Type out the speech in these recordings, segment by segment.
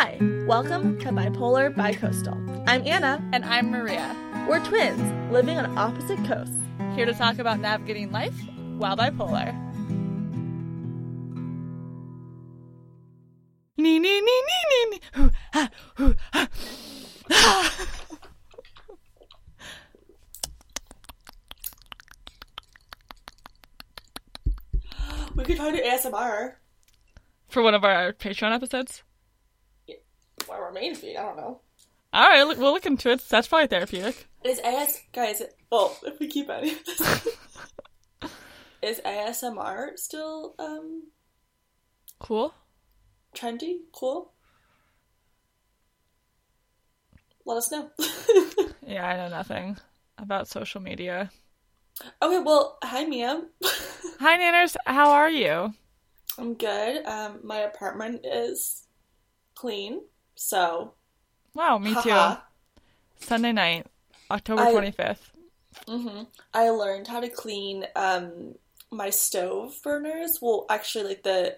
Hi, welcome to Bipolar Bicoastal. I'm Anna. And I'm Maria, We're twins living on opposite coasts. here to talk about navigating life while bipolar. Nee, nee, nee, nee, nee. Hoo, ha, hoo, ha. Ah. We could try to do ASMR For one of our Patreon episodes. Main feed. I don't know. All right, look, we'll look into it. That's probably therapeutic. Is AS guys? Well, if we keep any of this, is ASMR still um Cool. trendy? Cool. Let us know. Yeah, I know nothing about social media. okay, well, hi Mia. Hi, Nanners. How are you? I'm good. Um, my apartment is clean, so Wow, me too. Sunday night, October I- 25th. hmm I learned how to clean um my stove burners. Well, actually, like the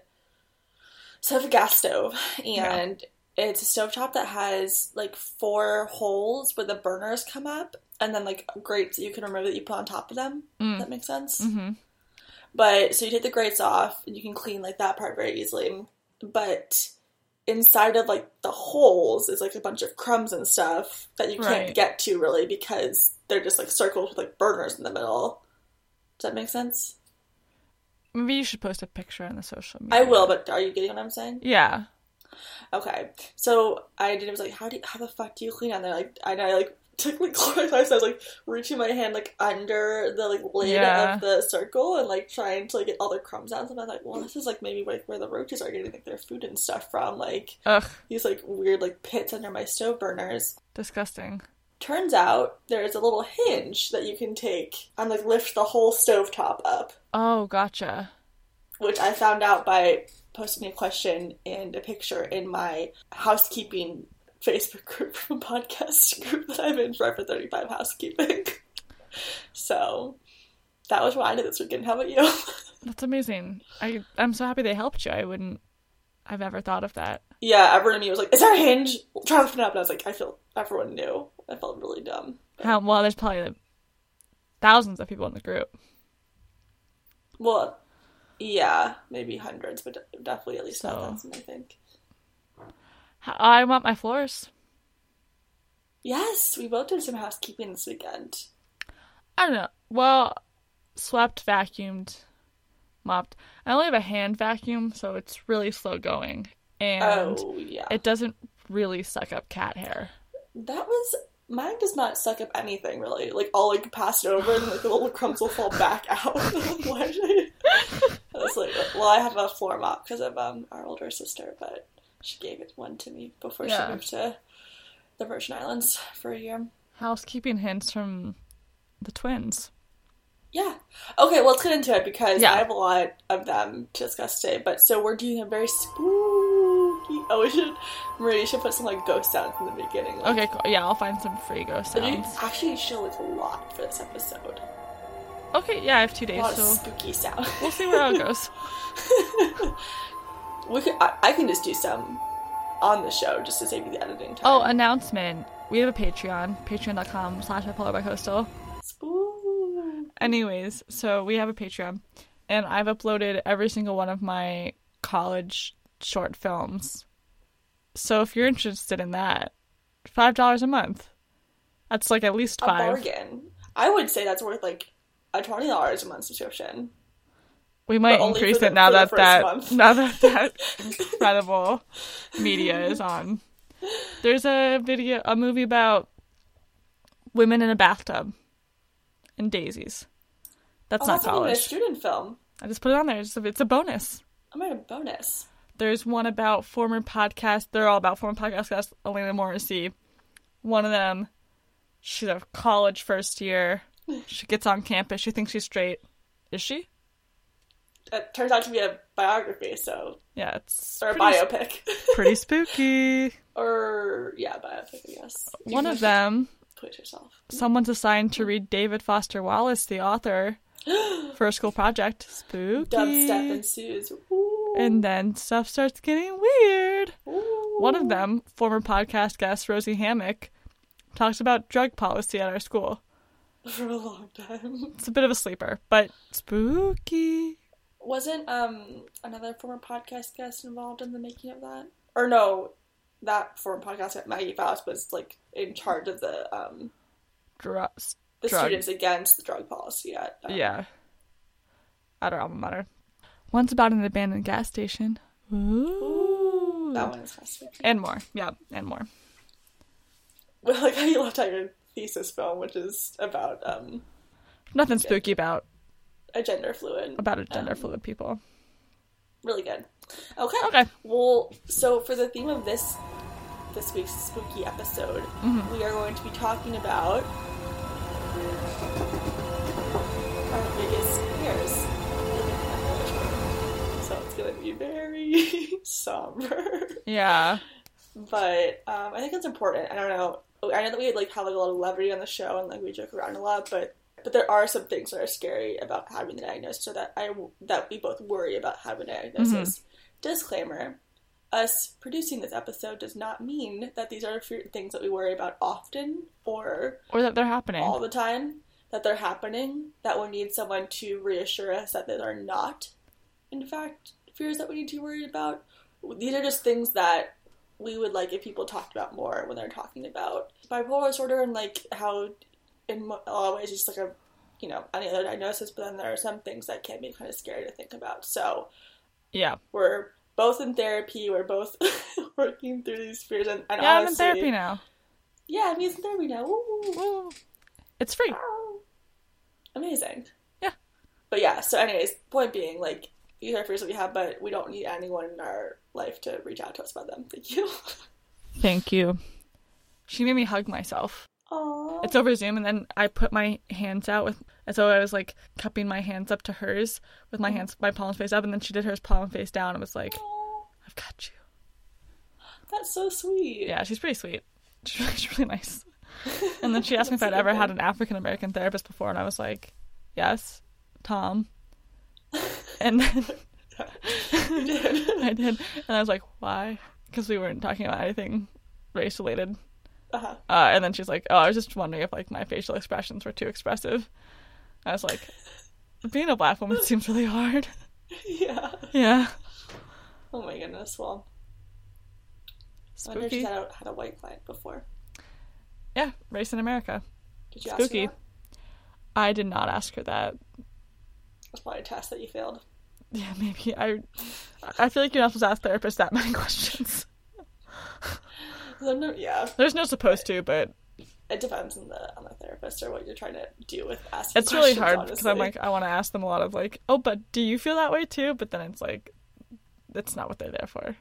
so I have a gas stove, and it's a stovetop that has like four holes where the burners come up, and then like grates that you can remove that you put on top of them. Mm. That makes sense. Mm-hmm. But so you take the grates off, and you can clean like that part very easily. But inside of like the holes is like a bunch of crumbs and stuff that you can't Right. get to really because they're just like circles with like burners in the middle. Does that make sense? Maybe you should post a picture on the social media. I will, but are you getting what I'm saying? Yeah. Okay. So I did. It was like, how do you, how the fuck do you clean on there? Like, and I like took like chlorine. I was like reaching my hand like under the like lid Yeah. of the circle and like trying to like get all the crumbs out. And I was like, well, this is like maybe like where the roaches are getting like their food and stuff from. Like Ugh, these like weird like pits under my stove burners. disgusting. Turns out there's a little hinge that you can take and like lift the whole stove top up. Oh, gotcha. which I found out by posting a question and a picture in my housekeeping Facebook group from a podcast group that I'm in for for 35 housekeeping. so that was what I did this weekend. How about you? That's amazing. I I'm so happy they helped you. I wouldn't I've ever thought of that. yeah, everyone in me was like, "Is there a hinge?" Try to open up, and I was like, "I feel everyone knew." I felt really dumb. How well? There's probably like, thousands of people in the group. Well, yeah, maybe hundreds, but definitely at least So- a thousand. I think. I want my floors. Yes, we both did some housekeeping this weekend. I don't know. Well, swept, vacuumed, mopped. I only have a hand vacuum, so it's really slow going, and oh yeah, it doesn't really suck up cat hair. That was mine. Does not suck up anything really. Like I'll like pass it over and like the little crumbs will fall back out. why I? I was like, well, I have a floor mop because of um our older sister, but she gave it one to me before Yeah. she moved to the Virgin Islands for a year. Housekeeping hints from the twins. Yeah. Okay, well, let's get into it because Yeah. I have a lot of them to discuss today. But so we're doing a very spooky. Oh, we should. Maria, you should put some like ghost sounds in the beginning. Like, Okay, cool. Yeah, I'll find some free ghost But you sounds. actually show like a lot for this episode. Okay, yeah, I have two A days, so spooky sound. we'll see where it goes. we could, I, I can just do some on the show just to save you the editing time. Oh, announcement. We have a Patreon, patreon.com slash bipolar bicoastal. Spoo- Anyways, so we have a Patreon, and I've uploaded every single one of my college short films. So if you're interested in that, $5 a month. That's like at least five. a five. bargain. I would say that's worth like a twenty dollars a month subscription. We might increase the- it now that that month. now that that incredible media is on. There's a video, a movie about women in a bathtub and daisies. That's oh, not that's even a college. student film. I just put it on there. It's a, it's a bonus. I made a bonus. There's one about former podcast. They're all about former podcast guest Elena Morrissey. One of them, she's a college first year. She gets on campus. She thinks she's straight. Is she? It turns out to be a biography, so Yeah, it's or a pretty, biopic, pretty spooky. or yeah, biopic. I guess One of them, Put yourself. someone's assigned to read David Foster Wallace, the author, for a school project. Spooky. Dubstep ensues. Ooh. And then stuff starts getting weird. Ooh. One of them, former podcast guest Rosie Hammock, talks about drug policy at our school. For a long time. It's a bit of a sleeper, but spooky. Wasn't um another former podcast guest involved in the making of that? Or no, that former podcast guest, Maggie Faust, was like in charge of the um Drugs. the Drug. students against the drug policy at um, Yeah. At our alma mater. One's about an abandoned gas station. Ooh. That one is spooky. And more. Yeah, and more. Well, like how you left out your thesis film, which is about um Nothing spooky about a gender fluid. about a gender Um, fluid people. Really good. Okay. Okay. Well, so for the theme of this this week's spooky episode, Mm-hmm. we are going to be talking about our biggest fears. So it's going to be very somber, Yeah. but um, I think it's important. I don't know. I know that we like have like a lot of levity on the show and like we joke around a lot, but but there are some things that are scary about having the diagnosis, so that I that we both worry about having a diagnosis. Mm-hmm. Disclaimer: Us producing this episode does not mean that these are things that we worry about often or Or that they're happening. all the time. That they're happening. That we need someone to reassure us that they are not, in fact, fears that we need to be worried about. These are just things that we would like if people talked about more when they're talking about bipolar disorder and like how in a lot of ways just like a you know any other diagnosis but then there are some things that can be kind of scary to think about so yeah. we're both in therapy we're both working through these fears and, and Yeah, I'm in therapy now. yeah I'm in therapy now. Woo. It's free. amazing Yeah. but yeah so anyways point being like these are fears that we have but we don't need anyone in our life to reach out to us about them thank you Thank you. She made me hug myself. Aww. It's over Zoom, and then I put my hands out with, and so I was like cupping my hands up to hers with my hands, my palms face up, and then she did hers palm face down. and was like, Aw, "I've got you." that's so sweet Yeah, she's pretty sweet. She's really, she's really nice. And then she asked me if I'd ever had an African American therapist before, and I was like, "Yes, Tom." And then. I did, and I was like, "Why?" Because we weren't talking about anything race related. Uh-huh. Uh, and then she's like, "Oh, I was just wondering if like my facial expressions were too expressive." I was like, "Being a black woman seems really hard." yeah Yeah, oh my goodness well I wonder if spooky. had a, had a white client before Yeah, race in America. did you Spooky. ask her that? I did not ask her that. That's probably a test that you failed Yeah, maybe I. I feel like you're not supposed to ask therapists that many questions. Yeah There's no supposed to, but it depends on the on the therapist or what you're trying to do with asking it's really hard because I'm like, I want to ask them a lot of like, oh, but do you feel that way too? But then it's like, that's not what they're there for.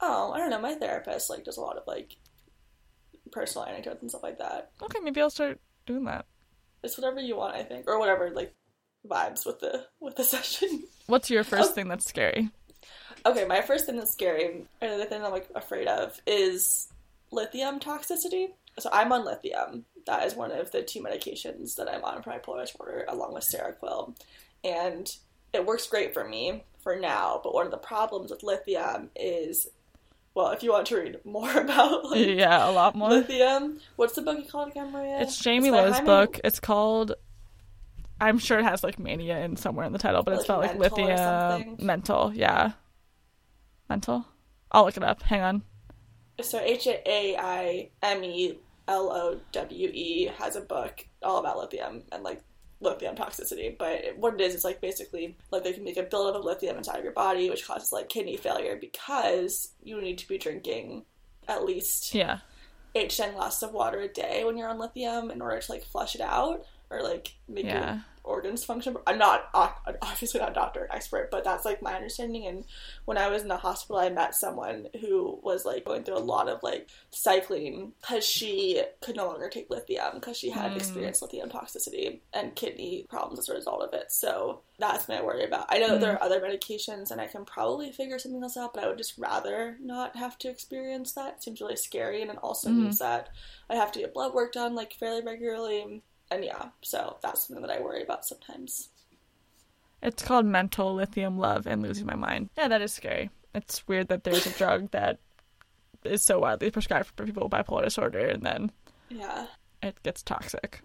oh i don't know my therapist like does a lot of like personal anecdotes and stuff like that Okay, maybe I'll start doing that. it's whatever you want i think or whatever like vibes with the with the session What's your first Oh. thing that's scary? Okay, my first thing that's scary, or the thing I'm like afraid of, is lithium toxicity. So I'm on lithium. That is one of the two medications that I'm on for my bipolar disorder, along with Seroquel, and it works great for me for now. But one of the problems with lithium is, well, if you want to read more about like, Yeah, a lot more. lithium, what's the book you called again, Maria? It's Jamie Lowe's Hyman- book. It's called. I'm sure it has like mania in somewhere in the title, but it's Like about like lithium, mental. Yeah, mental. I'll look it up. Hang on. So H A I M E L O W E has a book all about lithium and like lithium toxicity. But what it is, it's like basically like they can make a buildup of lithium inside of your body, which causes like kidney failure because you need to be drinking at least Yeah, eight to ten glasses of water a day when you're on lithium in order to like flush it out or like make Yeah. Organs function. I'm not obviously not a doctor or expert, but that's like my understanding. And when I was in the hospital, I met someone who was like going through a lot of like cycling because she could no longer take lithium because she had Mm. experienced lithium toxicity and kidney problems as a result of it. So that's my worry about. I know that there are other medications and I can probably figure something else out, but I would just rather not have to experience that. It seems really scary, and it also Mhm. means that I have to get blood work done like fairly regularly. And yeah, so that's something that I worry about sometimes. it's called mental lithium love and losing my mind. Yeah, that is scary. It's weird that there's a drug that is so widely prescribed for people with bipolar disorder, and then Yeah. it gets toxic.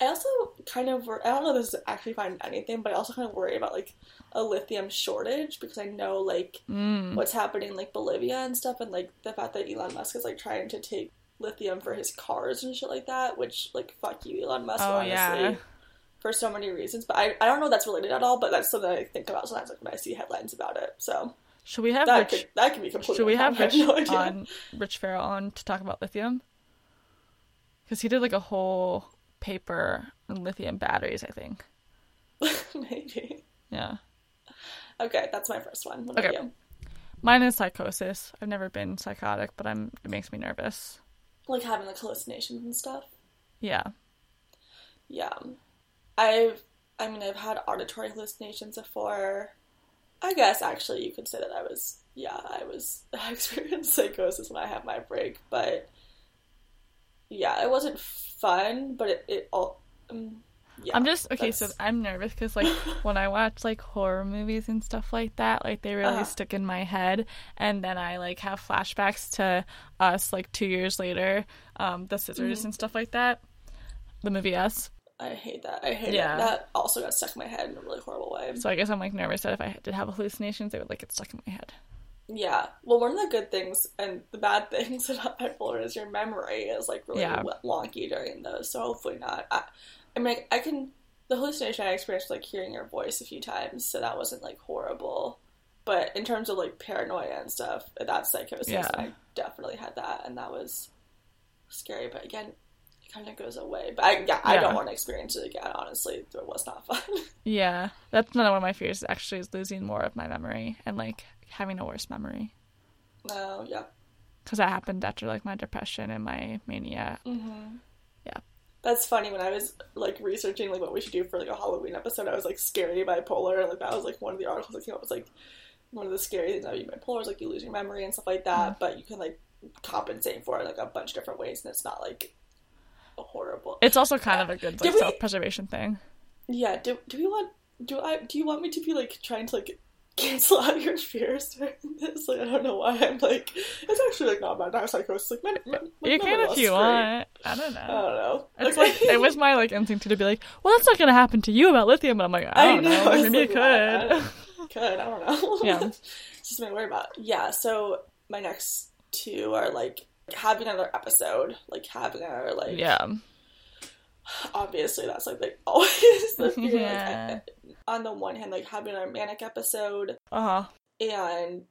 I also kind of wor- I don't know if this is actually find anything, but I also kind of worry about like a lithium shortage because I know like Mm. what's happening in like Bolivia and stuff, and like the fact that Elon Musk is like trying to take lithium for his cars and shit like that, which like fuck you, Elon Musk, Oh, honestly, yeah. for so many reasons. But I I don't know if that's related at all, but that's something I think about sometimes like when I see headlines about it. So Should we have that Rich? could that could be completely. Should we have Rich no idea. on Rich Farrell on to talk about lithium? Because he did like a whole paper on lithium batteries. I think. Maybe. Yeah. Okay, that's my first one. What Okay. Mine is psychosis. I've never been psychotic, but I'm. It makes me nervous. Like having like hallucinations and stuff. Yeah. Yeah. I've I mean I've had auditory hallucinations before. I guess actually you could say that I was yeah, I was I experienced psychosis when I had my break, but yeah, it wasn't fun, but it, it all um, yeah. I'm just okay. So I'm nervous because like when I watch like horror movies and stuff like that, like they really Uh-huh. stick in my head, and then I like have flashbacks to us like two years later, um, the scissors Mm-hmm. and stuff like that. The movie Us. I hate that. I hate Yeah. it. That also got stuck in my head in a really horrible way. So I guess I'm like nervous that if I did have hallucinations, they would like get stuck in my head. Yeah. Well, one of the good things and the bad things about bipolar is your memory is like really Yeah. wonky during those. So hopefully not. I, I mean, I, can. The hallucination I experienced was like hearing your voice a few times, so that wasn't like horrible. But in terms of like paranoia and stuff, that's psychosis. Yeah. I definitely had that, and that was scary. But again, it kind of goes away. But I, yeah, I don't want to experience it again. Honestly, it was not fun. Yeah, that's another one of my fears. Actually, is losing more of my memory and like having a worse memory no, yeah. because that happened after like my depression and my mania. Mm-hmm. Yeah. That's funny. When I was like researching like what we should do for like a Halloween episode, I was like scary bipolar, and like that was like one of the articles that came up was like one of the scary things about being bipolar is like you lose your memory and stuff like that, Mm-hmm. but you can like compensate for it like a bunch of different ways, and it's not like horrible. It's also kind of a good like self preservation thing. yeah. Do do we want do I do you want me to be like trying to like cancel out your fears during this? Like I don't know why I'm like it's actually like not bad. I have psychosis. Like my, my, my You can if you want. I don't know. I don't know. It's Okay. like it was my like instinct to be like, well, that's not gonna happen to you about lithium, but I'm like, I I don't know, know, it's maybe it like, I- I could. don't- Could I don't know. Yeah. it's just something to worry about. Yeah. So my next two are like having another episode, like having another like. yeah, Obviously, that's like like always the fear. Like, Yeah. I- on the one hand, like having a manic episode, uh huh, and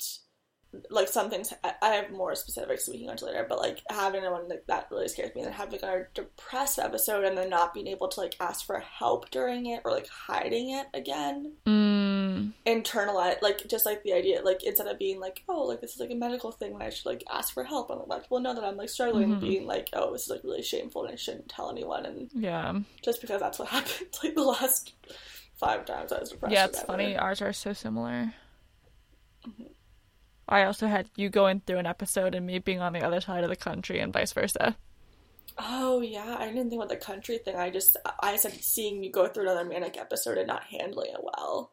like some things I, have more specifics we can go into later, but like having one like that really scares me. And then having a depressed episode and then not being able to like ask for help during it or like hiding it again. mm, internalize like just like the idea like instead of being like oh like this is like a medical thing when I should like ask for help I'm like well know that I'm like struggling Mhm. being like oh this is like really shameful and I shouldn't tell anyone and yeah, just because that's what happened like the last five times I was depressed yeah. It's funny. Ours are so similar. Mm-hmm. I also had you going through an episode and me being on the other side of the country and vice versa. oh yeah I didn't think about the country thing I just I said seeing you go through another manic episode and not handling it well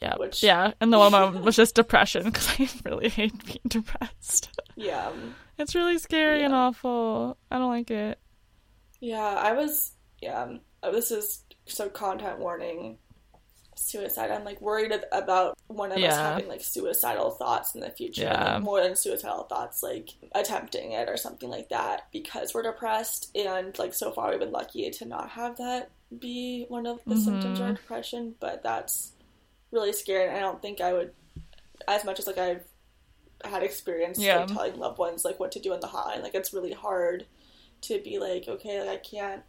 Yeah, Which- yeah, and the one was just depression because I really hate being depressed. yeah It's really scary and awful. I don't like it. Yeah, I was. Yeah, this is so content warning. Suicide. I'm like worried about one of us having like suicidal thoughts in the future. Yeah. Like, more than suicidal thoughts, like attempting it or something like that because we're depressed. And like so far, we've been lucky to not have that be one of the symptoms of our Mhm. depression. But that's really scary. And I don't think I would, as much as like I've had experience Yeah. like telling loved ones like what to do on the hotline. Like it's really hard to be like, okay, like I can't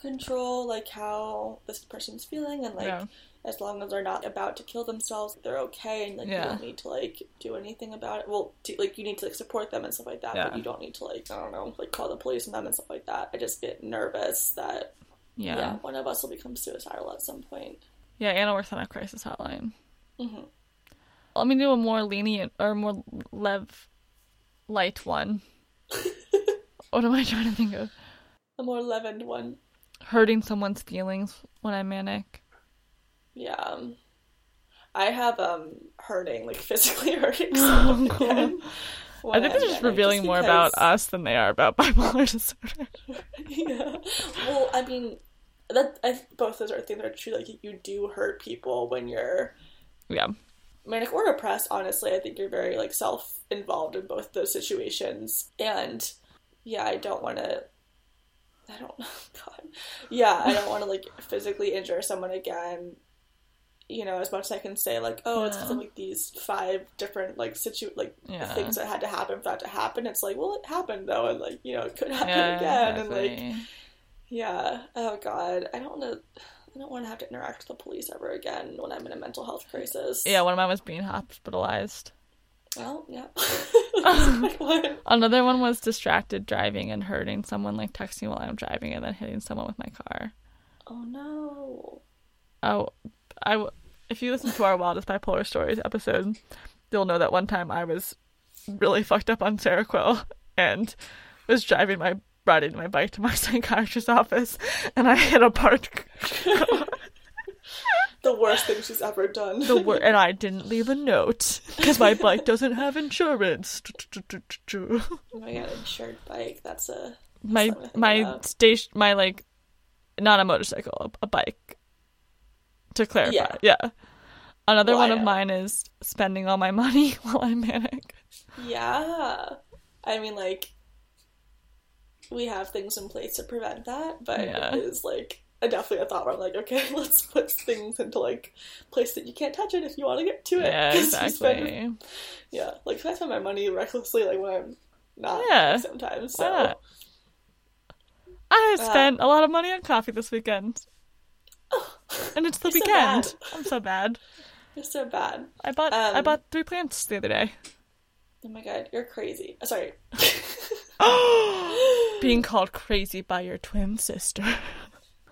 control like how this person's feeling and like Yeah. as long as they're not about to kill themselves, they're okay and like you don't need to like do anything about it. Well, to, like you need to like support them and stuff like that, but you don't need to like I don't know, like call the police on them and stuff like that. I just get nervous that Yeah. yeah, yeah. one of us will become suicidal at some point. yeah Anna works on a crisis hotline. hmm Let me do a more lenient or more lev light one. what am I trying to think of? A more leavened one. Hurting someone's feelings when I'm manic. Yeah. I have um hurting, like physically hurting someone. I think they're just revealing more about us than they are about bipolar disorder. yeah. Well, I mean, that I, both those are things that are true. Like you do hurt people when you're yeah manic or depressed. Honestly, I think you're very like self involved in both those situations, and yeah, I don't want to. I don't know. God. Yeah, I don't want to like physically injure someone again you know, as much as I can say, like, oh, yeah. it's because of like these five different like situ like yeah. things that had to happen for that to happen. It's like, well, it happened though, and like, you know, it could happen yeah, again, exactly. and like, yeah. Oh God, I don't want to. I don't want to have to interact with the police ever again when I'm in a mental health crisis. Yeah, one of mine was being hospitalized. Well, yeah. Another one was distracted driving and hurting someone, like texting while I'm driving and then hitting someone with my car. Oh no. Oh, I if you listen to our wildest bipolar stories episode, you'll know that one time I was really fucked up on Seroquel and was driving my riding my bike to my psychiatrist's office and I hit a parked the worst thing she's ever done. The wor- and I didn't leave a note because my bike doesn't have insurance. oh my god, insured bike. That's a my my station my like not a motorcycle, a bike to clarify. Yeah. yeah. Another well, one of mine is spending all my money while I'm manic. Yeah. I mean, like, we have things in place to prevent that, but yeah. it is like definitely a thought where I'm like, okay, let's put things into like place that you can't touch it if you want to get to it. Yeah, exactly. Spend, yeah, like I spend my money recklessly, like when I'm not. Yeah, sometimes. So. I uh, spent uh, a lot of money on coffee this weekend. and it's the weekend. So I'm so bad. You're so bad. I bought um, I bought three plants the other day. Oh my god, you're crazy. Oh, sorry. Being called crazy by your twin sister.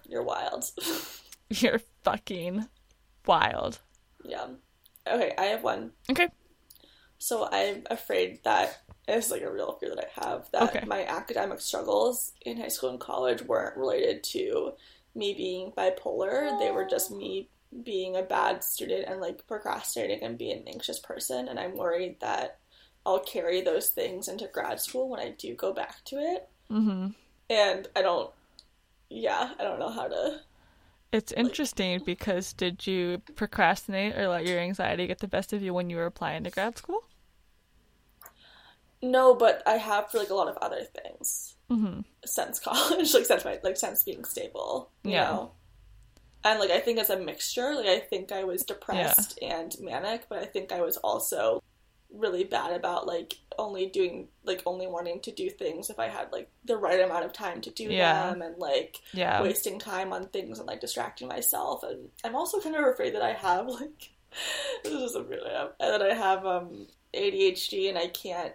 You're wild. You're fucking wild. Yeah. Okay, I have one. Okay. So I'm afraid that it's like a real fear that I have that okay. my academic struggles in high school and college weren't related to me being bipolar. They were just me being a bad student and like procrastinating and being an anxious person. And I'm worried that I'll carry those things into grad school when I do go back to it. Mm-hmm. And I don't, yeah, I don't know how to. It's like, interesting because did you procrastinate or let your anxiety get the best of you when you were applying to grad school? No, but I have for like a lot of other things mm-hmm. since college, like since my like since being stable. You yeah. know? And like I think as a mixture, like I think I was depressed yeah. and manic, but I think I was also really bad about like only doing like only wanting to do things if I had like the right amount of time to do yeah. them and like yeah. wasting time on things and like distracting myself and I'm also kind of afraid that I have like this is a really that I have um ADHD and I can't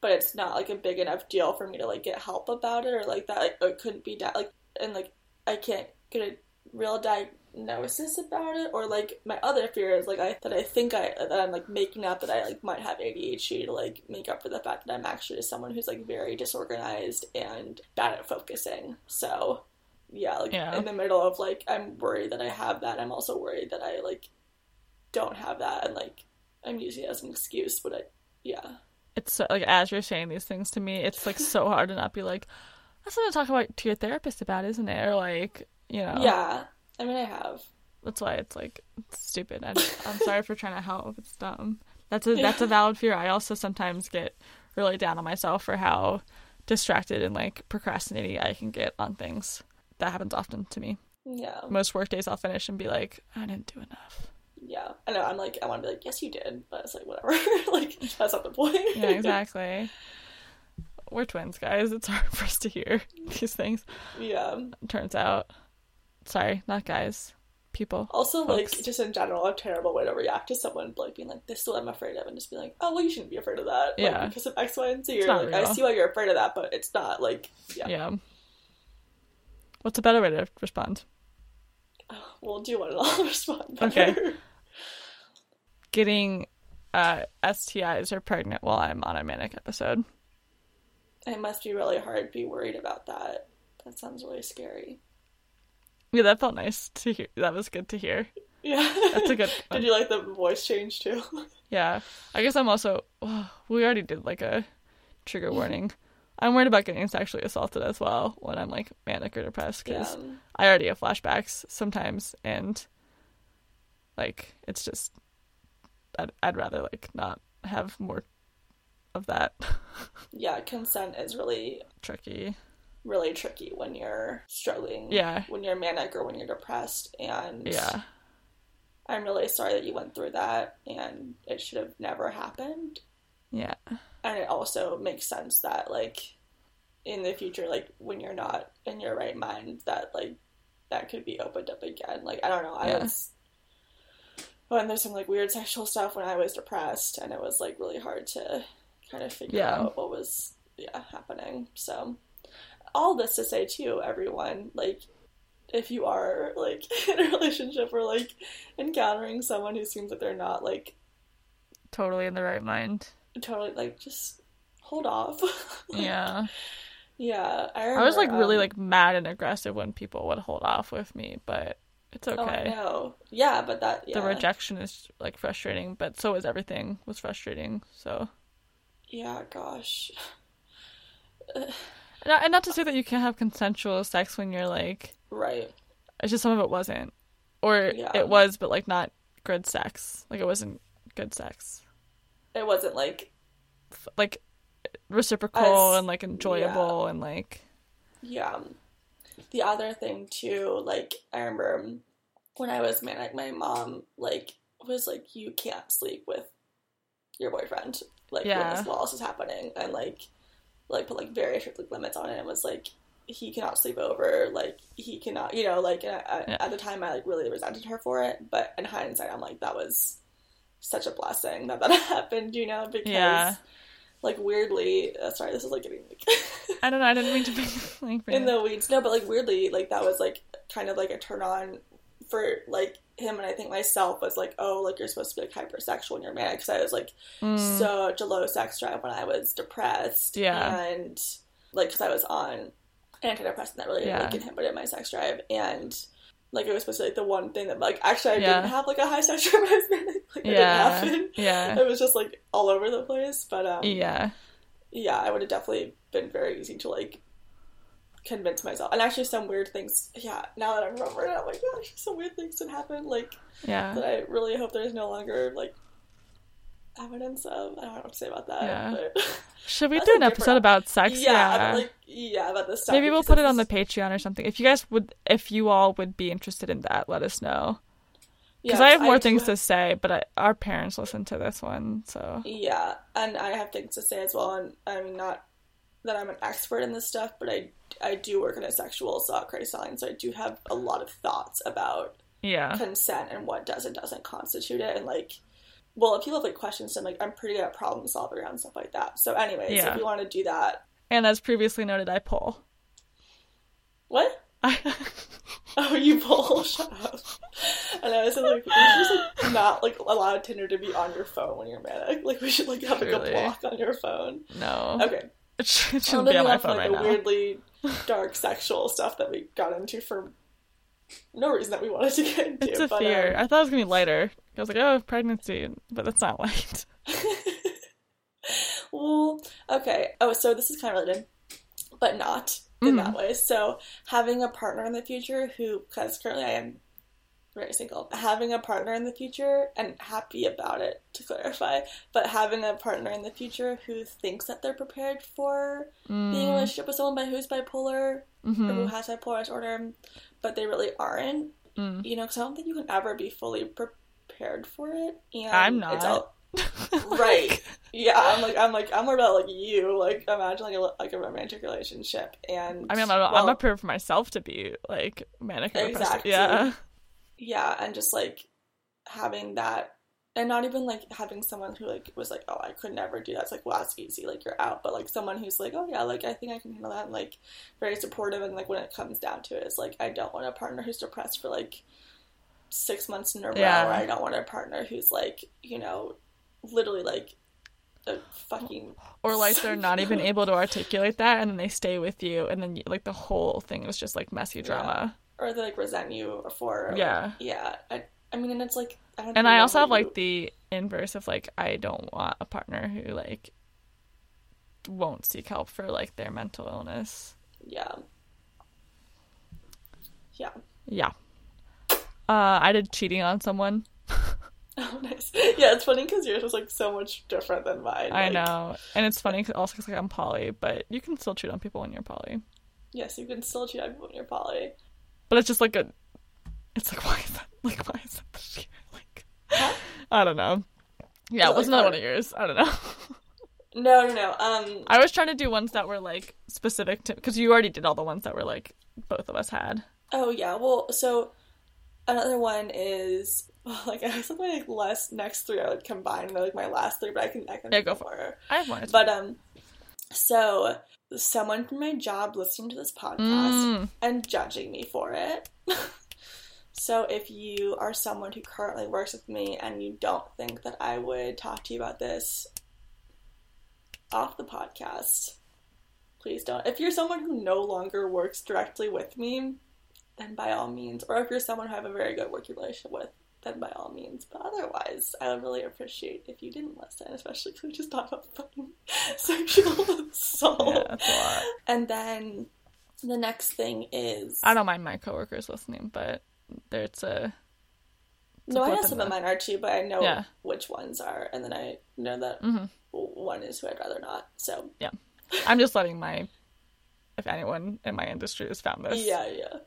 but it's not like a big enough deal for me to like get help about it or like that like, it couldn't be that like and like I can't get a real diagnosis about it or like my other fear is like I that I think I that I'm like making up that I like might have ADHD to like make up for the fact that I'm actually someone who's like very disorganized and bad at focusing. So yeah, like yeah. in the middle of like I'm worried that I have that. I'm also worried that I like don't have that and like I'm using it as an excuse, but I yeah it's so, like as you're saying these things to me, it's like so hard to not be like, that's something to talk about to your therapist about, isn't it? Or like, you know. Yeah, I mean, I have. That's why it's like it's stupid. I'm, I'm sorry for trying to help. It's dumb. That's a that's a valid fear. I also sometimes get really down on myself for how distracted and like procrastinating I can get on things. That happens often to me. Yeah. Most work days I'll finish and be like, I didn't do enough yeah, I know. I'm like, I want to be like, yes, you did, but it's like whatever. like that's not the point. yeah, exactly. We're twins, guys. It's hard for us to hear these things. Yeah. Turns out, sorry, not guys, people. Also, folks. like just in general, a terrible way to react to someone like being like, "This is what I'm afraid of," and just be like, "Oh, well, you shouldn't be afraid of that." Like, yeah. Because of X, Y, and Z. Or like, real. I see why you're afraid of that, but it's not. Like, yeah. Yeah. What's a better way to respond? Well, do you want to respond? Better? Okay getting uh, STIs or pregnant while I'm on a manic episode. It must be really hard to be worried about that. That sounds really scary. Yeah, that felt nice to hear. That was good to hear. Yeah. That's a good one. Did you like the voice change too? yeah. I guess I'm also. Oh, we already did like a trigger warning. I'm worried about getting sexually assaulted as well when I'm like manic or depressed because Yeah. I already have flashbacks sometimes, and like it's just I'd I'd rather like not have more of that Yeah, consent is really tricky. Really tricky when you're struggling. Yeah. When you're manic or when you're depressed and Yeah, I'm really sorry that you went through that and it should have never happened. yeah, And it also makes sense that like in the future, like when you're not in your right mind, that like that could be opened up again. Like I don't know. I Yeah. was when there's some like weird sexual stuff when I was depressed and it was like really hard to kind of figure Yeah. out what was yeah happening. So all this to say too, everyone, like if you are like in a relationship or like encountering someone who seems like they're not like totally in the right mind. totally like just hold off. Yeah, yeah. I, I was like remember, really um, like mad and aggressive when people would hold off with me, but it's Oh, okay. know. Yeah, but that yeah. The rejection is like frustrating, but so is everything was frustrating. So, Yeah, gosh. and not- and not to say that you can't have consensual sex when you're like, Right. it's just some of it wasn't, or Yeah. it was, but like not good sex. Like it wasn't good sex. It wasn't like Like reciprocal As- and like enjoyable and like yeah. The other thing too, like I remember when I was manic, my mom like was like, "You can't sleep with your boyfriend like when Yeah. this while this is happening," and like like put like very strict like, limits on it. and was like, he cannot sleep over, like he cannot, you know, like and I, Yeah. at the time I like really resented her for it, but in hindsight, I'm like that was such a blessing that that happened, you know, because Yeah. like weirdly, uh, sorry, this is like getting like. I don't know. I didn't mean to be like in the weeds. No, but like weirdly, like that was like kind of like a turn on for like him and I think myself was like, oh, like you're supposed to be like hypersexual when you're manic because I was like Mm, such a low sex drive when I was depressed. Yeah. and like because I was on antidepressant that really Yeah. like inhibited my sex drive and. Like it was supposed to be like the one thing that like actually I Yeah. didn't have like a high sex drive I was manic. Like it yeah, didn't happen. yeah, It was just like all over the place. But um yeah, yeah, I would have definitely been very easy to like convince myself. And actually, some weird things. Yeah, now that I remember it, I'm like, yeah, actually, some weird things did happen. Like yeah. that, I really hope there's no longer like evidence of. I don't know what to say about that. Yeah. Should we do an episode about sex? yeah, about, like yeah, about this stuff. Maybe we'll put it on the Patreon or something. If you guys would, if you all would be interested in that, let us know. Because yeah, I have more do things have- to say, but I, our parents listen to this one, so Yeah, and I have things to say as well. And I mean, not that I'm an expert in this stuff, but I I do work in a sexual assault crisis line, so I do have a lot of thoughts about yeah, consent and what does and doesn't constitute it and like well if people have like questions then like i'm pretty good at problem solving around stuff like that. So anyways Yeah. if you want to do that. And as previously noted, I pull. what? I, oh you pull? Shut up. And i was like we should just like not like allow tinder to be on your phone when you're manic. Like we should like have like a block on your phone. No, okay it, sh- it I'm shouldn't be on my phone like right now. weirdly dark sexual stuff that we got into for no reason that we wanted to get into It's a but, fear. um, I thought it was gonna be lighter. I was like, oh, pregnancy, but that's not light. well, okay. Oh, so this is kind of related, but not in that way. So, having a partner in the future who, because currently I am very single, having a partner in the future and happy about it, to clarify, but having a partner in the future who thinks that they're prepared for being in a relationship with someone by who's bipolar or who has bipolar disorder, but they really aren't. Mm. You know, because I don't think you can ever be fully prepared for it. And I'm It's not. all, right yeah i'm like i'm like i'm more about like you like imagine like a like a romantic relationship and I mean, I'm, I'm well, not prepared for myself to be like manic. Exactly. Yeah, yeah and just like having that and not even like having someone who like was like oh i could never do that it's like well that's easy like you're out but like someone who's like oh yeah like i think i can handle that and like very supportive and like when it comes down to it it's like i don't want a partner who's depressed for like six months in a row Yeah. or i don't want a partner who's like you know literally like a fucking or like they're not even able to articulate that, and then they stay with you, and then like the whole thing is just like messy drama. Or they like resent you for or, like, Yeah. yeah I, I mean and it's like I don't And I also have like the inverse of like I don't want a partner who like won't seek help for like their mental illness. Yeah. Yeah. Yeah. Uh, I did cheating on someone. Oh, nice. Yeah, it's funny because yours was like so much different than mine. I like, know, and it's funny cause also because like I'm poly, but you can still cheat on people when you're poly. Yes, you can still cheat on people when you're poly. But it's just like a, it's like why is that like why is that this year? Like I don't know. Yeah, it it, was like, another one of yours. I don't know. No, no, no. Um, I was trying to do ones that were like specific to because you already did all the ones that were like both of us had. oh yeah. Well, so another one is well, like I guess like my like last next three are like combined. They're like my last three, but I can I can Yeah, go for more. I have one. But um, so someone from my job listening to this podcast Mm, and judging me for it. so if you are someone who currently works with me and you don't think that I would talk to you about this off the podcast, please don't. If you're someone who no longer works directly with me, then by all means. Or if you're someone who I have a very good working relationship with, then by all means. But otherwise, I would really appreciate if you didn't listen, especially because we just talked about fucking sexual assault. yeah, that's a lot. And then the next thing is I don't mind my coworkers listening, but there's a no, I know some of mine are too, but I know Yeah. which ones are, and then I know that Mhm. one is who I'd rather not. So yeah, I'm just letting my if anyone in my industry has found this, yeah, yeah.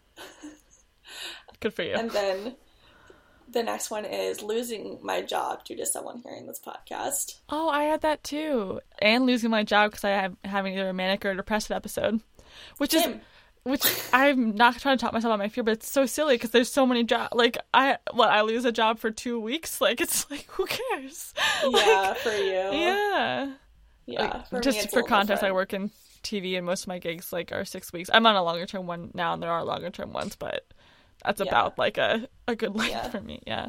good for you. And then the next one is losing my job due to someone hearing this podcast. Oh, I had that too, and losing my job because I have having either a manic or a depressive episode, which is which I'm not trying to talk myself about my fear, but it's so silly because there's so many jobs. Like I, what I lose a job for two weeks. Like it's like who cares? Yeah, for you. Yeah. Yeah. Like, for just for context, I work in TV, and most of my gigs like are six weeks. I'm on a longer term one now, and there are longer term ones, but that's Yeah. about like a a good length Yeah. for me. Yeah.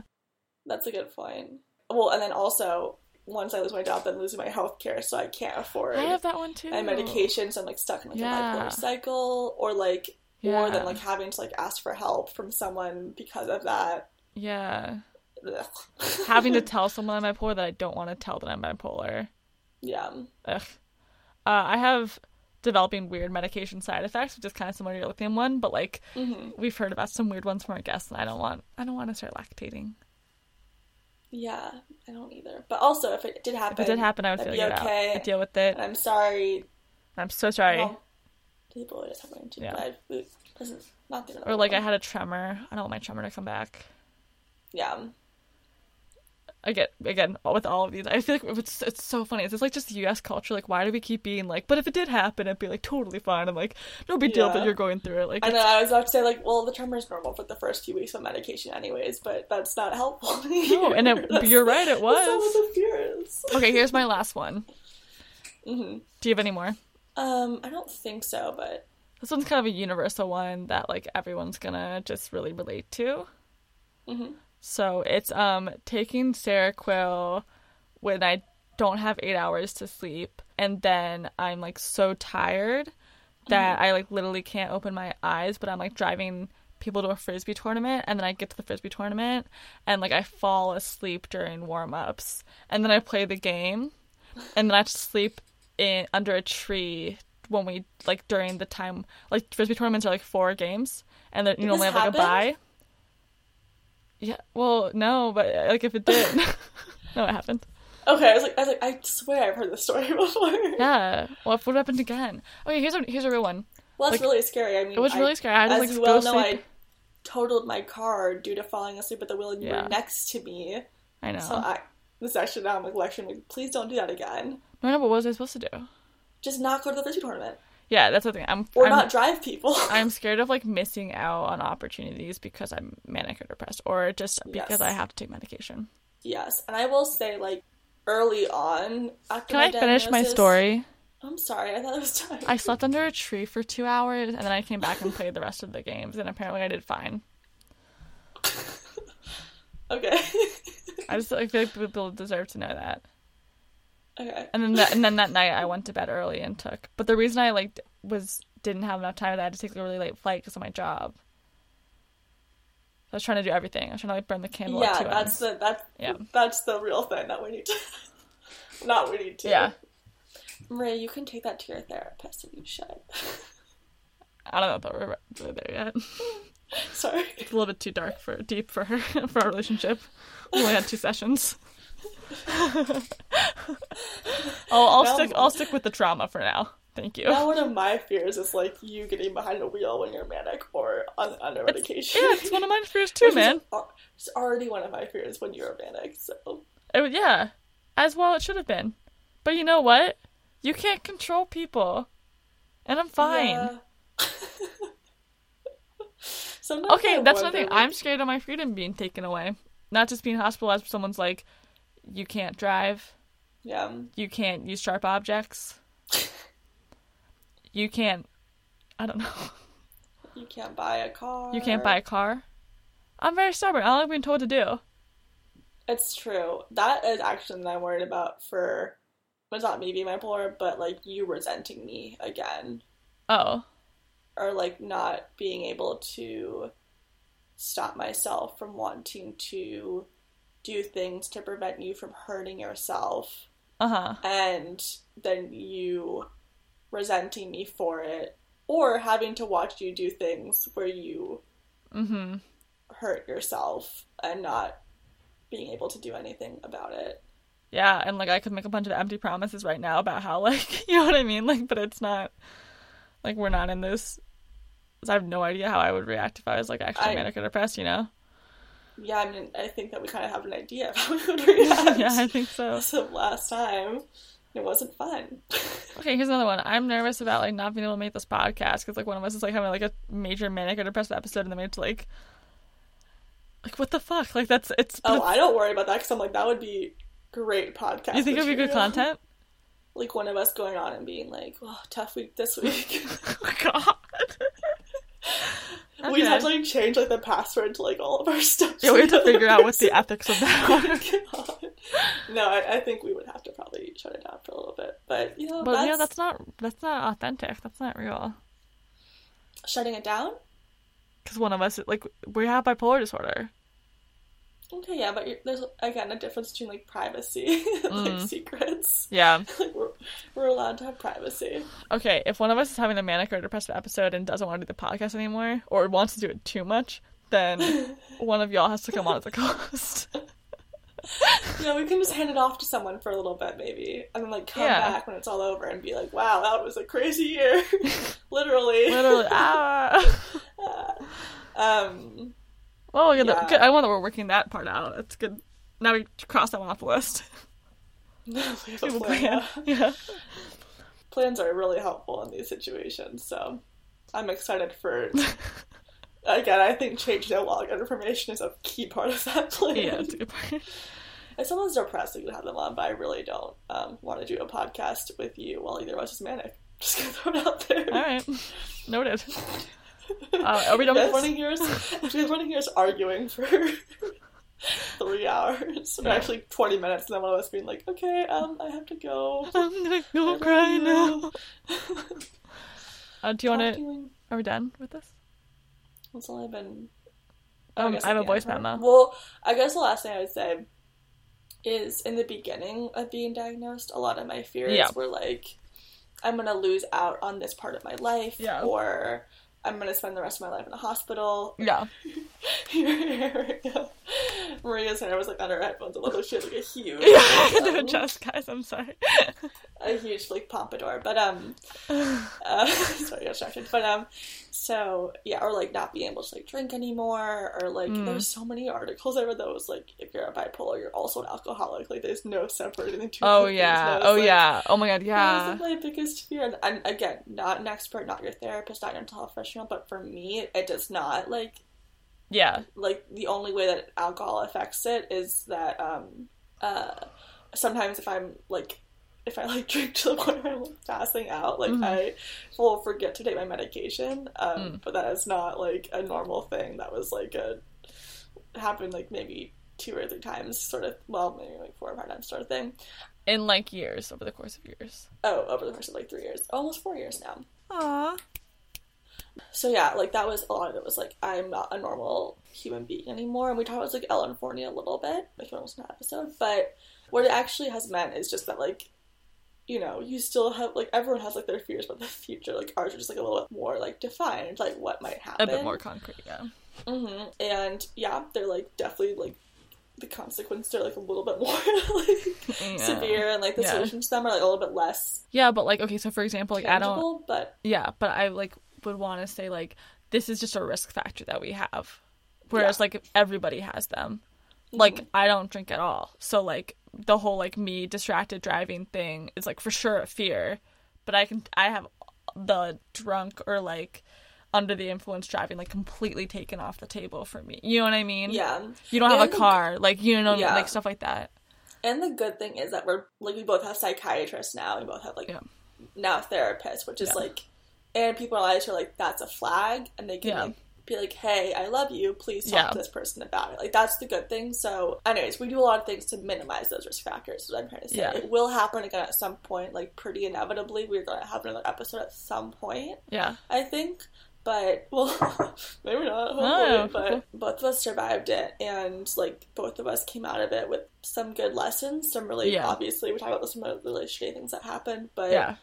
That's a good point. Well, and then also once I lose my job, then losing my health care, so I can't afford I have that one too. my medication, so I'm like stuck in like Yeah. a bipolar cycle, or like, Yeah. or then like having to like ask for help from someone because of that. Yeah. Having to tell someone I'm bipolar that I don't want to tell that I'm bipolar. yeah, Ugh. Uh, I have developing weird medication side effects, which is kind of similar to your lithium one, but like hmm we've heard about some weird ones from our guests, and I don't want I don't want to start lactating. yeah, I don't either. But also, if it did happen, If it did happen, I would out. okay. I deal with it. And I'm sorry. I'm so sorry. Well, people would just one too, Yeah. but I, it doesn't not the or like I had a tremor. I don't want my tremor to come back. yeah. I get again with all of these. I feel like it's it's so funny. It's just like just U.S. culture. Like, why do we keep being like? But if it did happen, it'd be like totally fine i'm like no big deal that you're going through it. Like, know I was about to say like, well, the tremor is normal for the first few weeks of medication, anyways, but that's not helpful. No, and it- you're right, it was. okay, here's my last one. hmm Do you have any more? Um, I don't think so, but This one's kind of a universal one that like everyone's gonna just really relate to. hmm So it's um taking Seroquel when I don't have eight hours to sleep, and then I'm like so tired that I like literally can't open my eyes, but I'm like driving people to a frisbee tournament, and then I get to the frisbee tournament, and like I fall asleep during warm ups, and then I play the game, and then I have to sleep in under a tree when we like during the time like frisbee tournaments are like four games, and then you Did normally have like a bye. Yeah, well, no, but uh, like if it did, no, it happened. okay. I was like, I was like, I swear I've heard this story before. Yeah. Well, if what happened again? Okay, here's a here's a real one. Well, that's Like, really scary. I mean, It was I- really scary. I to as like you well know, sleep. I totaled my car due to falling asleep at the wheel, and you Yeah. were next to me. I know. So I, this is actually now I'm like lecturing me. Please don't do that again. no, no, but what was I supposed to do? Just not go to the frisbee tournament, Yeah, that's the thing. I'm or I'm, not drive people. I'm scared of like missing out on opportunities because I'm manic or depressed, or just because Yes. I have to take medication. yes, and I will say like early on after Can I finish my story? I'm sorry, I thought it was time. I slept under a tree for two hours, and then I came back and played the rest of the games, and apparently I did fine. okay. I just I feel like people deserve to know that. Okay. And then that, and then that night I went to bed early and took. But the reason I like was didn't have enough time that I had to take a really late flight because of my job. I was trying to do everything. I was trying to like burn the candle at Yeah, two that's ends. the that's Yeah. that's the real thing that we need to. not we need to. Yeah. Maria, you can take that to your therapist if you should. I don't know if we're really there yet. Sorry. It's a little bit too dark for deep for her for our relationship. We only had two sessions. I'll, I'll Now- stick I'll stick with the trauma for now. Thank you. Now one of my fears is like you getting behind a wheel when you're manic or on, under medication. Yeah, it's one of my fears too, Which man. It's already one of my fears when you're manic, so It, yeah, as well it should have been. But you know what? You can't control people, and I'm fine. Yeah. Sometimes I Okay, that's another thing. I'm scared of my freedom being taken away. Not just being hospitalized, but someone's like, you can't drive, Yeah. you can't use sharp objects, you can't. I don't know. You can't buy a car. You can't buy a car. I'm very stubborn. I like being told to do. It's true. That is actually something I'm worried about for. It's not me being bipolar, but like you resenting me again. Oh, or like not being able to stop myself from wanting to do things to prevent you from hurting yourself uh huh. and then you resenting me for it or having to watch you do things where you Mm-hmm. hurt yourself and not being able to do anything about it. Yeah, and like I could make a bunch of empty promises right now about how like you know what I mean, like but it's not like we're not in this. I have no idea how I would react if I was like actually I- manic or depressed, you know? Yeah, I mean, I think that we kind of have an idea of how we would react. yeah, I think so. As of last time, it wasn't fun. Okay, here's another one. I'm nervous about like not being able to make this podcast because like one of us is like having like a major manic or depressive episode, and then we have to like, like what the fuck? Like that's it's. Oh, it's- I don't worry about that because I'm like, that would be great podcast. you think it'd be good content? Like one of us going on and being like, "Oh, tough week this week." Oh, God. We just have to like change like the password to like all of our stuff. Yeah, we have to figure out what the ethics of that are. Oh, no, I, I think we would have to probably shut it down for a little bit. But you know, But that's, know, that's not that's not authentic. That's not real. shutting it down. Because one of us, like, we have bipolar disorder. Okay, yeah, but you're, there's again a difference between like privacy and like Mm. secrets. Yeah. Like we're, we're allowed to have privacy. Okay, if one of us is having a manic or depressive episode and doesn't want to do the podcast anymore, or wants to do it too much, then one of y'all has to come on as a co-host. You know, we can just hand it off to someone for a little bit, maybe, and then like come Yeah. back when it's all over and be like, "Wow, that was a crazy year." Literally. Literally, ah. Um. Well, yeah, Yeah. good. I that we're working that part out. That's good. Now we cross that one off the list. we have a plan. Yeah. Plans are really helpful in these situations, so I'm excited for. Again, I think change no log information is a key part of that plan. Yeah, that's a good part. If someone's depressed, we can have them on, but I really don't um, want to do a podcast with you while either of us is manic. Just gonna throw it out there. All right. Noted. Uh, are we done with Everyone this? in here is everyone here is arguing for three hours, Yeah. actually twenty minutes, and then one of us being like, "Okay, um, I have to go." I'm gonna go love cry now. Uh, do you want to? Are we done with this? That's all I've been. Um, guess I have a at the voice memo. Well, I guess the last thing I would say is in the beginning of being diagnosed, a lot of my fears Yeah. were like, I'm gonna lose out on this part of my life, Yeah. or I'm gonna spend the rest of my life in a hospital. Yeah. Maria's hair was like on her headphones. Like she had like a huge, Yeah, I had to adjust, guys. I'm sorry. a huge like pompadour. But um, uh, sorry, I got distracted. But um, so yeah, or like not being able to like drink anymore, or like Mm. there's so many articles I read that was like if you're a bipolar, you're also an alcoholic. Like there's no separating the two. Oh yeah. Was Oh like, yeah. Oh my god. That Yeah. was like my biggest fear, and, and again, not an expert, not your therapist, not your mental health professional, but for me, it does not like Yeah. like the only way that alcohol affects it is that um uh sometimes if I'm like if I like drink to the point where I'm like, passing out, like Mhm. I will forget to take my medication. Um Mm. but that is not like a normal thing. That was like a happened like maybe two or three times sort of well, maybe like four or five times sort of thing. In like years, over the course of years. Oh, over the course of like three years. Almost four years now. Aww. So yeah, like that was a lot of it was like I'm not a normal human being anymore. And we talked about like Ellen Forney a little bit, it was an episode. But what it actually has meant is just that like you know, you still have like everyone has like their fears about the future. Like ours are just like a little bit more like defined, like what might happen. A bit more concrete, yeah. hmm And yeah, they're like definitely like the consequences are like a little bit more like Yeah. severe, and like the Yeah. solutions to them are like a little bit less Yeah, but like okay, so for example, like I don't. But Yeah, but I like would want to say like this is just a risk factor that we have. Whereas Yeah. like everybody has them. Like I don't drink at all. So like the whole like me distracted driving thing is like for sure a fear, but I can I have the drunk or like under the influence driving like completely taken off the table for me. You know what I mean? yeah, You don't have And a the- car, like you know Yeah. like stuff like that. And the good thing is that we're like we both have psychiatrists now. We both have like Yeah. now therapists, which is Yeah. like, and people lives are like that's a flag, and they can like be like, hey, I love you. Please talk Yeah. to this person about it. Like that's the good thing. So, anyways, we do a lot of things to minimize those risk factors. Is what I'm trying to say. Yeah. It will happen again at some point. Like pretty inevitably, we're going to have another episode at some point. Yeah. I think. But well, maybe not. Hopefully, Oh, but both of us survived it, and like both of us came out of it with some good lessons. Some really Yeah. obviously we talk about some of the really shitty things that happened, but Yeah.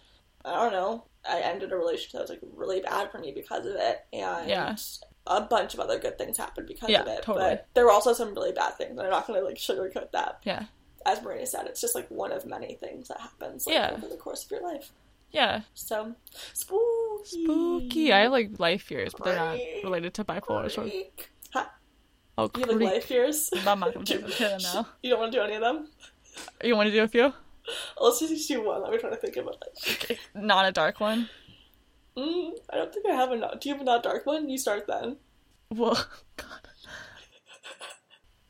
I don't know. I ended a relationship that was like really bad for me because of it, and Yeah. A bunch of other good things happened because Yeah, of it. totally. But there were also some really bad things, and I'm not gonna like sugarcoat that. Yeah. As Marina said, it's just like one of many things that happens like, Yeah. over the course of your life. Yeah. So spooky, Spooky. I have like life fears, but they're not related to bipolar disorder. Huh? Oh, You have like life fears? I'm not gonna do them now. You don't want to do any of them? You want to do a few? Let's just do one. Let me try to think of it. Like, Not a dark one. Mm, I don't think I have a not. Do you have a not dark one? You start then. Well, God.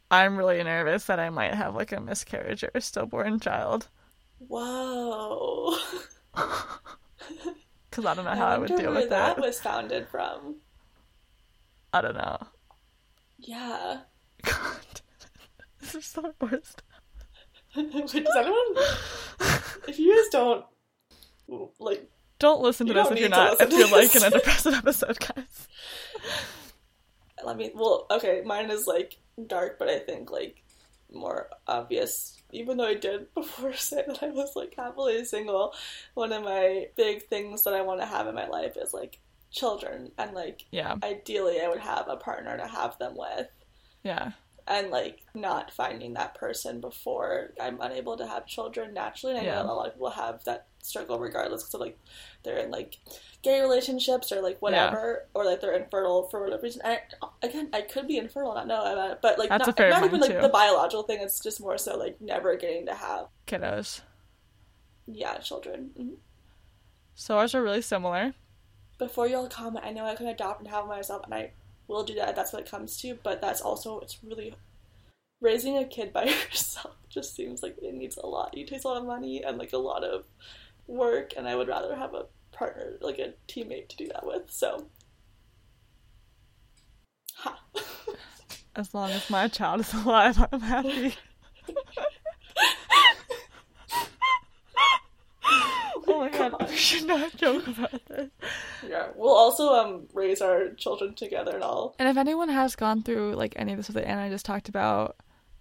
I'm really nervous that I might have like a miscarriage or a stillborn child Whoa. because I don't know how I, would deal where with that that. was founded from. I don't know. Yeah. God, this is the worst. Wait, does anyone? If you guys don't like, Don't listen to You this if you're not if you're like in a depressive episode, guys. let me. Well, okay, mine is like dark, but I think like more obvious. Even though I did before say that I was like happily single, one of my big things that I want to have in my life is like children, and like Yeah, ideally I would have a partner to have them with. yeah, and like not finding that person before I'm unable to have children naturally. And I Yeah. know a lot of people have that struggle regardless because like they're in like gay relationships or like whatever, or like they're infertile for whatever reason. And I, again, I could be infertile, not know about it, but like That's not, not even like too. the biological thing. It's just more so like never getting to have kiddos. yeah children. Mhm. So ours are really similar. Before you all comment, I know I can adopt and have myself, and I will do that. That's what it comes to, but that's also it's really raising a kid by yourself just seems like it needs a lot. It takes a lot of money and like a lot of work, and I would rather have a partner, like a teammate, to do that with. So, ha. As long as my child is alive, I'm happy. oh my god, we should not joke about this. yeah, we'll also um raise our children together and all. And if anyone has gone through like any of the stuff that Anna just talked about,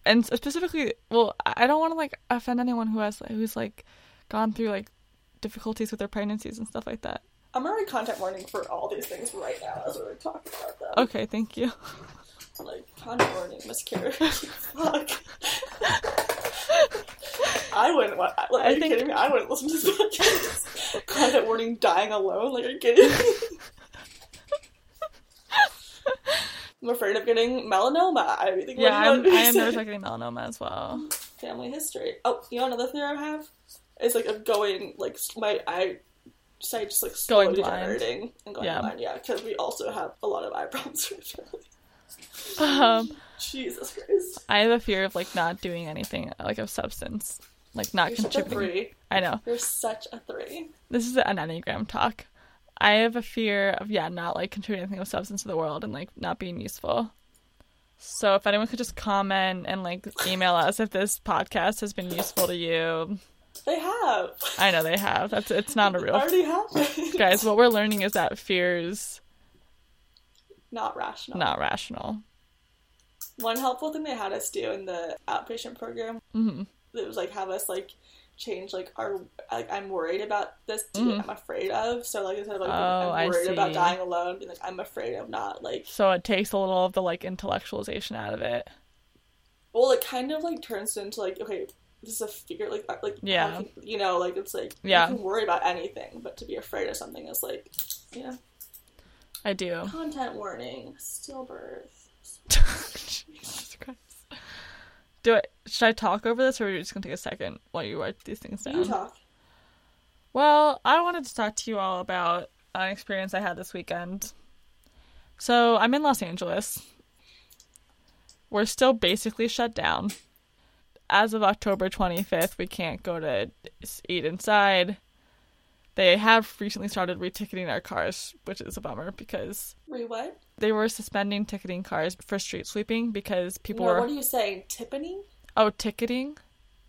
and specifically, well, I I don't want to like offend anyone who has who's like gone through like difficulties with their pregnancies and stuff like that. I'm already content warning for all these things right now as we're talking about them. Okay, thank you. Like content warning, miscarriage. Fuck. I wouldn't want. Like, are I you think- kidding me? I wouldn't listen to this podcast. content warning, dying alone. Like, are you kidding? I'm afraid of getting melanoma. I think Yeah, I'm, I am nervous about getting melanoma as well. family history. Oh, you know another theory I have? It's like of going like my eye sight just like slowly Going blind. degenerating and going Yeah. blind. Yeah, because we also have a lot of eye problems. family. Um, Jesus Christ, I have a fear of like not doing anything like of substance, like not you're such a contributing. three. I know You're such a three. this is an enneagram talk. I have a fear of yeah, not like contributing anything of substance to the world and like not being useful. So if anyone could just comment and like email us if this podcast has been useful to you, They have. I know they have. That's it's not a real already happened. guys. What we're learning is that fears Not rational. not rational. One helpful thing they had us do in the outpatient program, hmm it was like have us like change like our like I'm worried about this to Mhm. I'm afraid of. So like instead of like Oh, I'm worried about dying alone, be like I'm afraid of not like So it takes a little of the like intellectualization out of it. well it kind of like turns into like okay this is a fear like uh, like Yeah. can- you know like it's like Yeah. you can worry about anything but to be afraid of something is like yeah I do. content warning stillbirth Jesus Christ. Do it. Should I talk over this, or are you just gonna take a second while you write these things down? you talk Well, I wanted to talk to you all about an experience I had this weekend. So I'm in Los Angeles. We're still basically shut down. As of October 25th, we can't go to eat inside. They have recently started reticketing our cars, which is a bummer because re what they were suspending ticketing cars for street sweeping because people no, were what are you saying tippany oh ticketing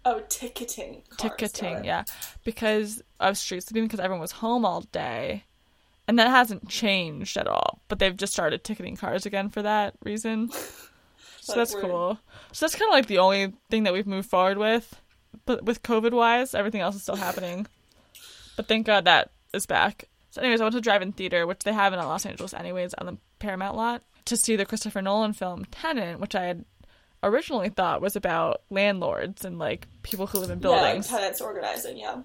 oh ticketing cars, ticketing, yeah, because of street sweeping because everyone was home all day, and that hasn't changed at all. But they've just started ticketing cars again for that reason, so Like, that's we're- cool. So that's kind of like the only thing that we've moved forward with. But with COVID wise, everything else is still happening. But thank God that is back. So, anyways, I went to drive-in theater, which they have in Los Angeles, anyways, on the Paramount lot, to see the Christopher Nolan film Tenant, which I had originally thought was about landlords and like people who live in buildings. yeah like tenants organizing yeah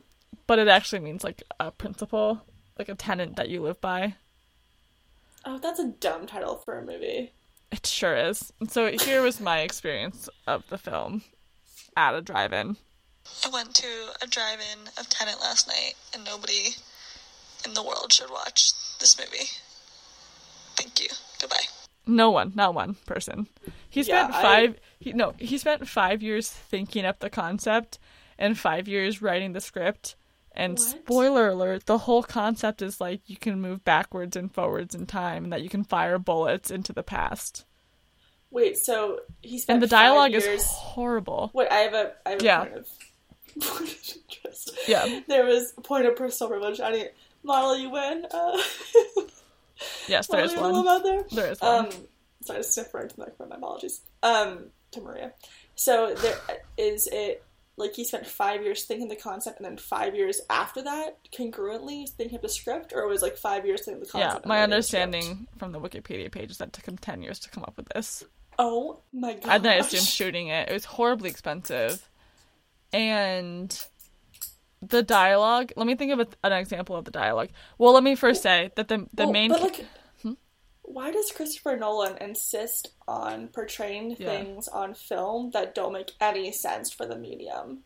but it actually means like a principal, like a tenant that you live by. oh that's a dumb title for a movie It sure is. And so here was my experience of the film at a drive-in. I went to a drive-in of Tenet last night, and nobody in the world should watch this movie. Thank you. Goodbye. No one, not one person. He Yeah, spent I- five. He no, he spent five years thinking up the concept, and five years writing the script. And What? spoiler alert: the whole concept is like you can move backwards and forwards in time, and that you can fire bullets into the past. wait so he spent And the five dialogue years... is horrible. Wait, I have a I have a Yeah. point of point of interest. Yeah. There was a point of personal privilege. I didn't model you win. Uh, Yes, there is one. out there. There is one. Um, sorry, I sniffed right into the microphone. My apologies. Um, to Maria. So there is it. Like he spent five years thinking the concept, and then five years after that, congruently thinking of the script, or it was like five years thinking the concept. Yeah, my writing the understanding from the Wikipedia page is that it took him 10 years to come up with this. Oh my god! And then I assumed shooting it. It was horribly expensive. And the dialogue, let me think of a, an example of the dialogue. Well, let me first say that the the Well, main But like, hmm? why does Christopher Nolan insist on portraying Yeah. things on film that don't make any sense for the medium?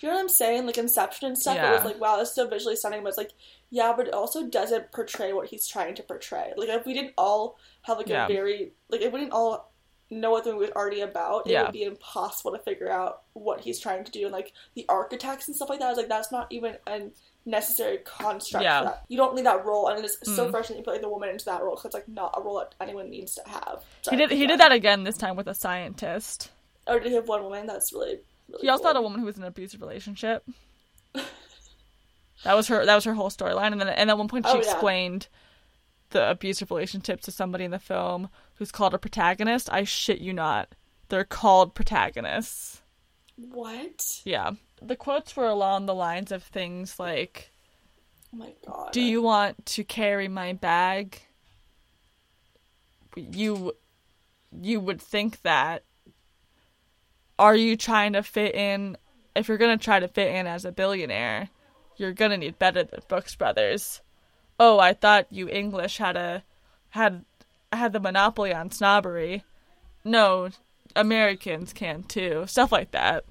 Do you know what I'm saying? Like Inception and stuff. It was like, wow, it's so visually stunning, but it's like, yeah, but it also doesn't portray what he's trying to portray. Like if we didn't all have like Yeah. a very like if we didn't all know what the movie was already about, it Yeah. would be impossible to figure out what he's trying to do. And like the architects and stuff like that, I was like, that's not even a necessary construct Yeah. for that. You don't need that role, and it's so Mm. frustrating you put like the woman into that role because it's like not a role that anyone needs to have. he did he keep did that again this time with a scientist. Oh, did he have one woman? That's really. really He also cool. had a woman who was in an abusive relationship. That was her that was her whole storyline and then and at one point she Oh, yeah. explained the abusive relationship to somebody in the film who's called a protagonist. I shit you not. They're called protagonists. What? Yeah. The quotes were along the lines of things like, Oh my god. Do you want to carry my bag? You you would think that. Are you trying to fit in if you're gonna try to fit in as a billionaire, you're gonna need better than Brooks Brothers. Oh, I thought you English had a had had the monopoly on snobbery. No, Americans can too. Stuff like that.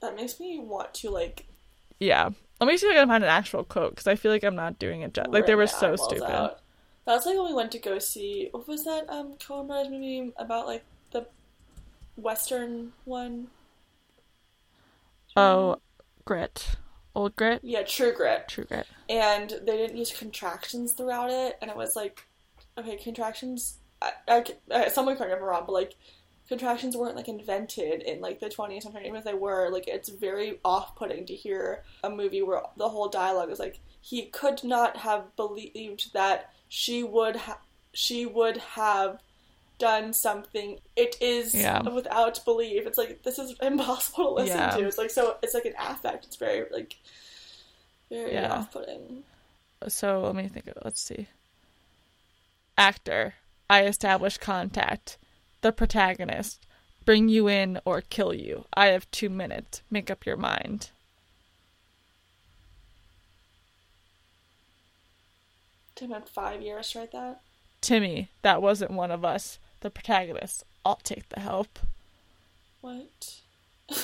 That makes me want to like. Yeah. Let me see if I can find an actual quote because I feel like I'm not doing it. Ju- like they were so stupid. out. That's like when we went to go see. What was that? Um, Coen Brothers movie about like the Western one. Oh, grit, old grit, Yeah, True Grit. true grit. and they didn't use contractions throughout it, and it was like, okay, contractions. I, I, I, someone correct me if I'm wrong, but like, contractions weren't like invented in like the 20th century. Even if they were, like, it's very off-putting to hear a movie where the whole dialogue is like, he could not have believed that she would ha- she would have done something, it is Yeah. without belief. It's like this is impossible to listen Yeah. to. It's like so. It's like an affect. It's very like very Yeah. off-putting. So let me think of let's see. Actor. I establish contact. The protagonist. Bring you in or kill you. I have two minutes. Make up your mind. Tim had five years to write that. Timmy, that wasn't one of us. The protagonist. I'll take the help. What?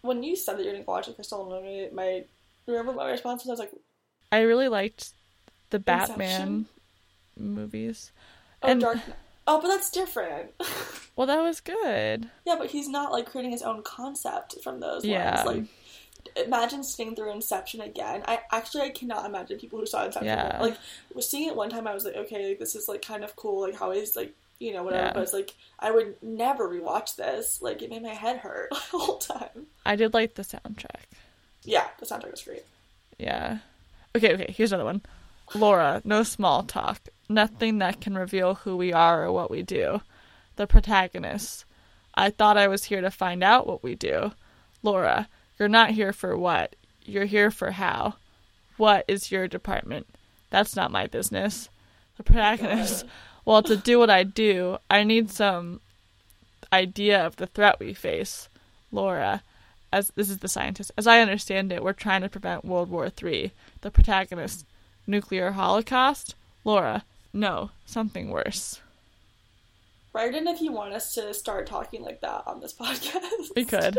when you said that you're gonna watch the Crystal movie, my remember my response was I was like, I really liked the Batman Inception? Movies. "Oh, And- Dark." Oh, but that's different. Well, that was good. yeah, but he's not like creating his own concept from those Yeah. ones. Like, imagine sitting through Inception again. I actually I cannot imagine people who saw Inception. Yeah. Like, was seeing it one time, I was like, okay, like, this is like kind of cool. Like how he's like. You know, whatever, Yeah. but it's like I would never rewatch this. Like it made my head hurt the whole time. I did like the soundtrack. Yeah, the soundtrack was great. Yeah. Okay, okay, here's another one. Laura, no small talk. Nothing that can reveal who we are or what we do. The protagonist. I thought I was here to find out what we do. Laura, you're not here for what. You're here for how. What is your department? That's not my business. The protagonist. Well, to do what I do, I need some idea of the threat we face. Laura, as this is the scientist. As I understand it, we're trying to prevent World War III. The protagonist, nuclear holocaust. Laura, no, something worse. Write in if you want us to start talking like that on this podcast. We could.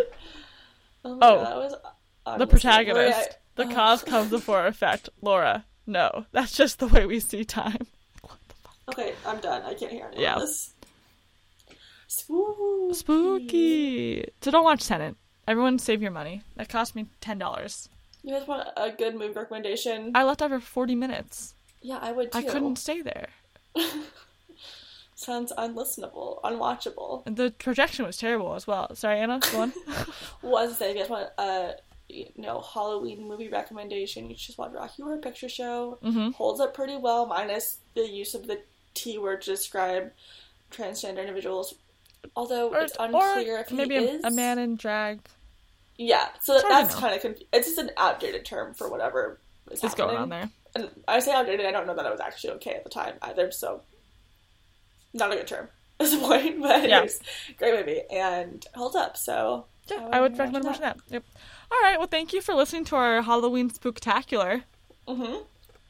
oh, my Oh, God, that was The protagonist, Wait, the I- cause comes before effect. Laura, no, that's just the way we see time. What the fuck? Okay, I'm done. I can't hear any Yeah. of this. Spooky. Spooky. So don't watch Tenant. Everyone save your money. That cost me ten dollars. You guys want a good movie recommendation? I left after forty minutes. Yeah, I would too. I couldn't stay there. Sounds unlistenable, unwatchable. And the projection was terrible as well. Sorry, Anna. Go on. Was say if you guys want a you know Halloween movie recommendation, you should just watch Rocky Horror Picture Show. Mhm. Holds up pretty well, minus the use of the T word to describe transgender individuals. Although or, it's unclear if he maybe a, is a man in drag Yeah, so to that's kind of conf- it's just an outdated term for whatever is, is going on there. And I say outdated, I don't know that it was actually okay at the time either. So not a good term at this point, but Yeah. anyways, great movie and holds up. So Yeah, I would recommend watching that. Yep. All right. Well, thank you for listening to our Halloween spooktacular. hmm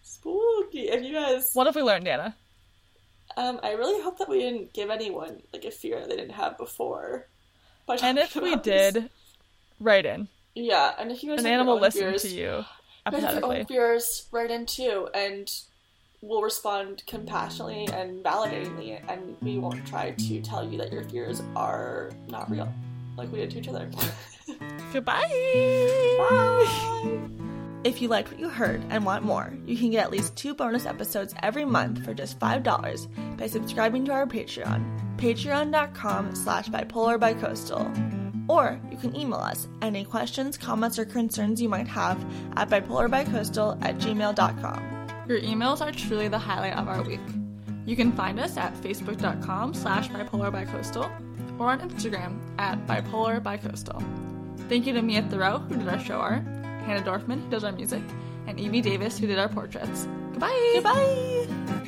Spooky. If you guys, What have we learned, Anna? um, I really hope that we didn't give anyone like a fear they didn't have before. And if we this. did, write in. yeah, and if you guys An animal fears, to you Own fears, right in too, and we'll respond compassionately and validatingly, and we won't try to tell you that your fears are not real, like we did to each other. Goodbye. Bye! If you liked what you heard and want more, you can get at least two bonus episodes every month for just $5 by subscribing to our Patreon, patreon.com slash bipolar bicoastal. Or you can email us any questions, comments, or concerns you might have at bipolarbicoastal at gmail.com. Your emails are truly the highlight of our week. You can find us at facebook.com slash bipolar bicoastal or on Instagram at bipolar bicoastal. Thank you to Mia Thoreau, who did our show art, Hannah Dorfman, who does our music, and Evie Davis, who did our portraits. Goodbye! Goodbye!